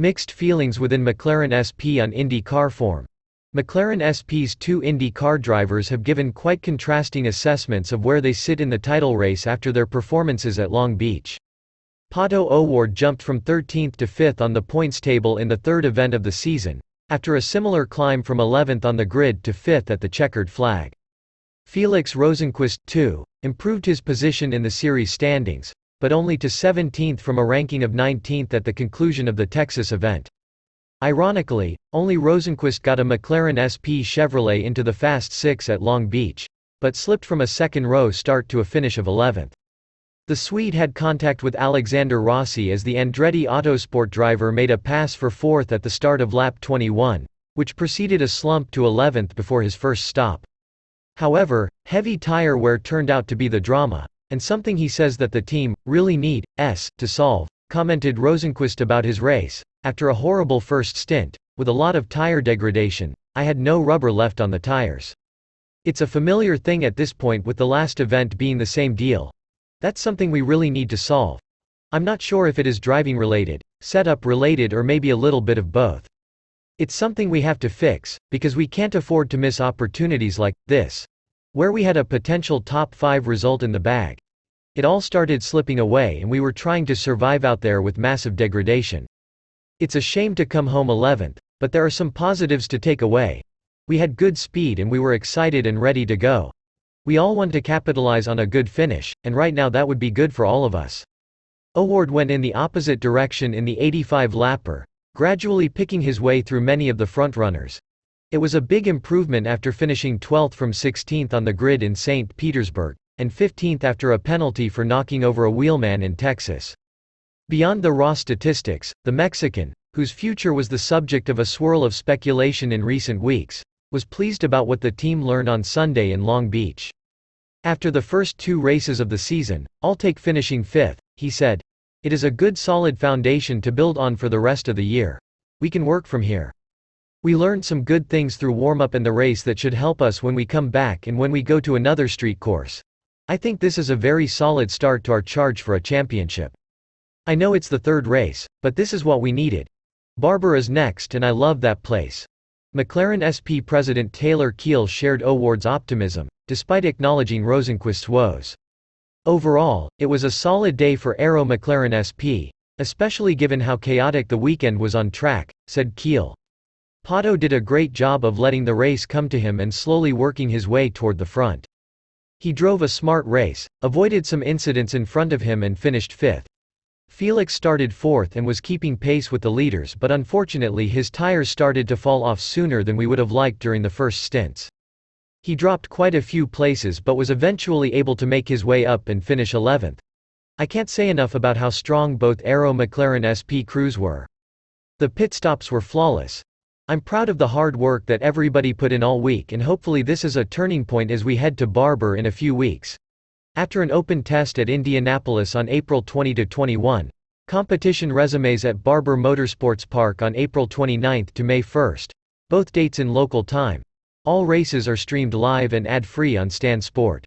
Mixed feelings within McLaren SP on Indy car form. McLaren SP's two Indy car drivers have given quite contrasting assessments of where they sit in the title race after their performances at Long Beach. Pato O'Ward jumped from 13th to 5th on the points table in the third event of the season, after a similar climb from 11th on the grid to 5th at the checkered flag. Felix Rosenqvist, too, improved his position in the series standings, but only to 17th from a ranking of 19th at the conclusion of the Texas event. Ironically, only Rosenqvist got a McLaren SP Chevrolet into the Fast Six at Long Beach, but slipped from a second-row start to a finish of 11th. The Swede had contact with Alexander Rossi as the Andretti Autosport driver made a pass for fourth at the start of lap 21, which preceded a slump to 11th before his first stop. However, heavy tire wear turned out to be the drama, and something he says that the team, really need, s, to solve, commented Rosenqvist about his race, after a horrible first stint, with a lot of tire degradation, I had no rubber left on the tires. It's a familiar thing at this point with the last event being the same deal. That's something we really need to solve. I'm not sure if it is driving related, setup related or maybe a little bit of both. It's something we have to fix, because we can't afford to miss opportunities like this, where we had a potential top 5 result in the bag. It all started slipping away and we were trying to survive out there with massive degradation. It's a shame to come home 11th, but there are some positives to take away. We had good speed and we were excited and ready to go. We all want to capitalize on a good finish, and right now that would be good for all of us. O'Ward went in the opposite direction in the 85 lapper, gradually picking his way through many of the frontrunners. It was a big improvement after finishing 12th from 16th on the grid in St. Petersburg, and 15th after a penalty for knocking over a wheelman in Texas. Beyond the raw statistics, the Mexican, whose future was the subject of a swirl of speculation in recent weeks, was pleased about what the team learned on Sunday in Long Beach. After the first two races of the season, I'll take finishing fifth, he said. It is a good solid foundation to build on for the rest of the year. We can work from here. We learned some good things through warm-up and the race that should help us when we come back and when we go to another street course. I think this is a very solid start to our charge for a championship. I know it's the third race, but this is what we needed. Barber is next and I love that place. McLaren SP President Taylor Kiel shared O'Ward's optimism, despite acknowledging Rosenqvist's woes. Overall, it was a solid day for Arrow McLaren SP, especially given how chaotic the weekend was on track, said Kiel. Pato did a great job of letting the race come to him and slowly working his way toward the front. He drove a smart race, avoided some incidents in front of him and finished fifth. Felix started fourth and was keeping pace with the leaders but unfortunately his tires started to fall off sooner than we would have liked during the first stints. He dropped quite a few places but was eventually able to make his way up and finish 11th. I can't say enough about how strong both Arrow McLaren SP crews were. The pit stops were flawless. I'm proud of the hard work that everybody put in all week and hopefully this is a turning point as we head to Barber in a few weeks. After an open test at Indianapolis on April 20–21, competition resumes at Barber Motorsports Park on April 29 to May 1, both dates in local time. All races are streamed live and ad-free on Stan Sport.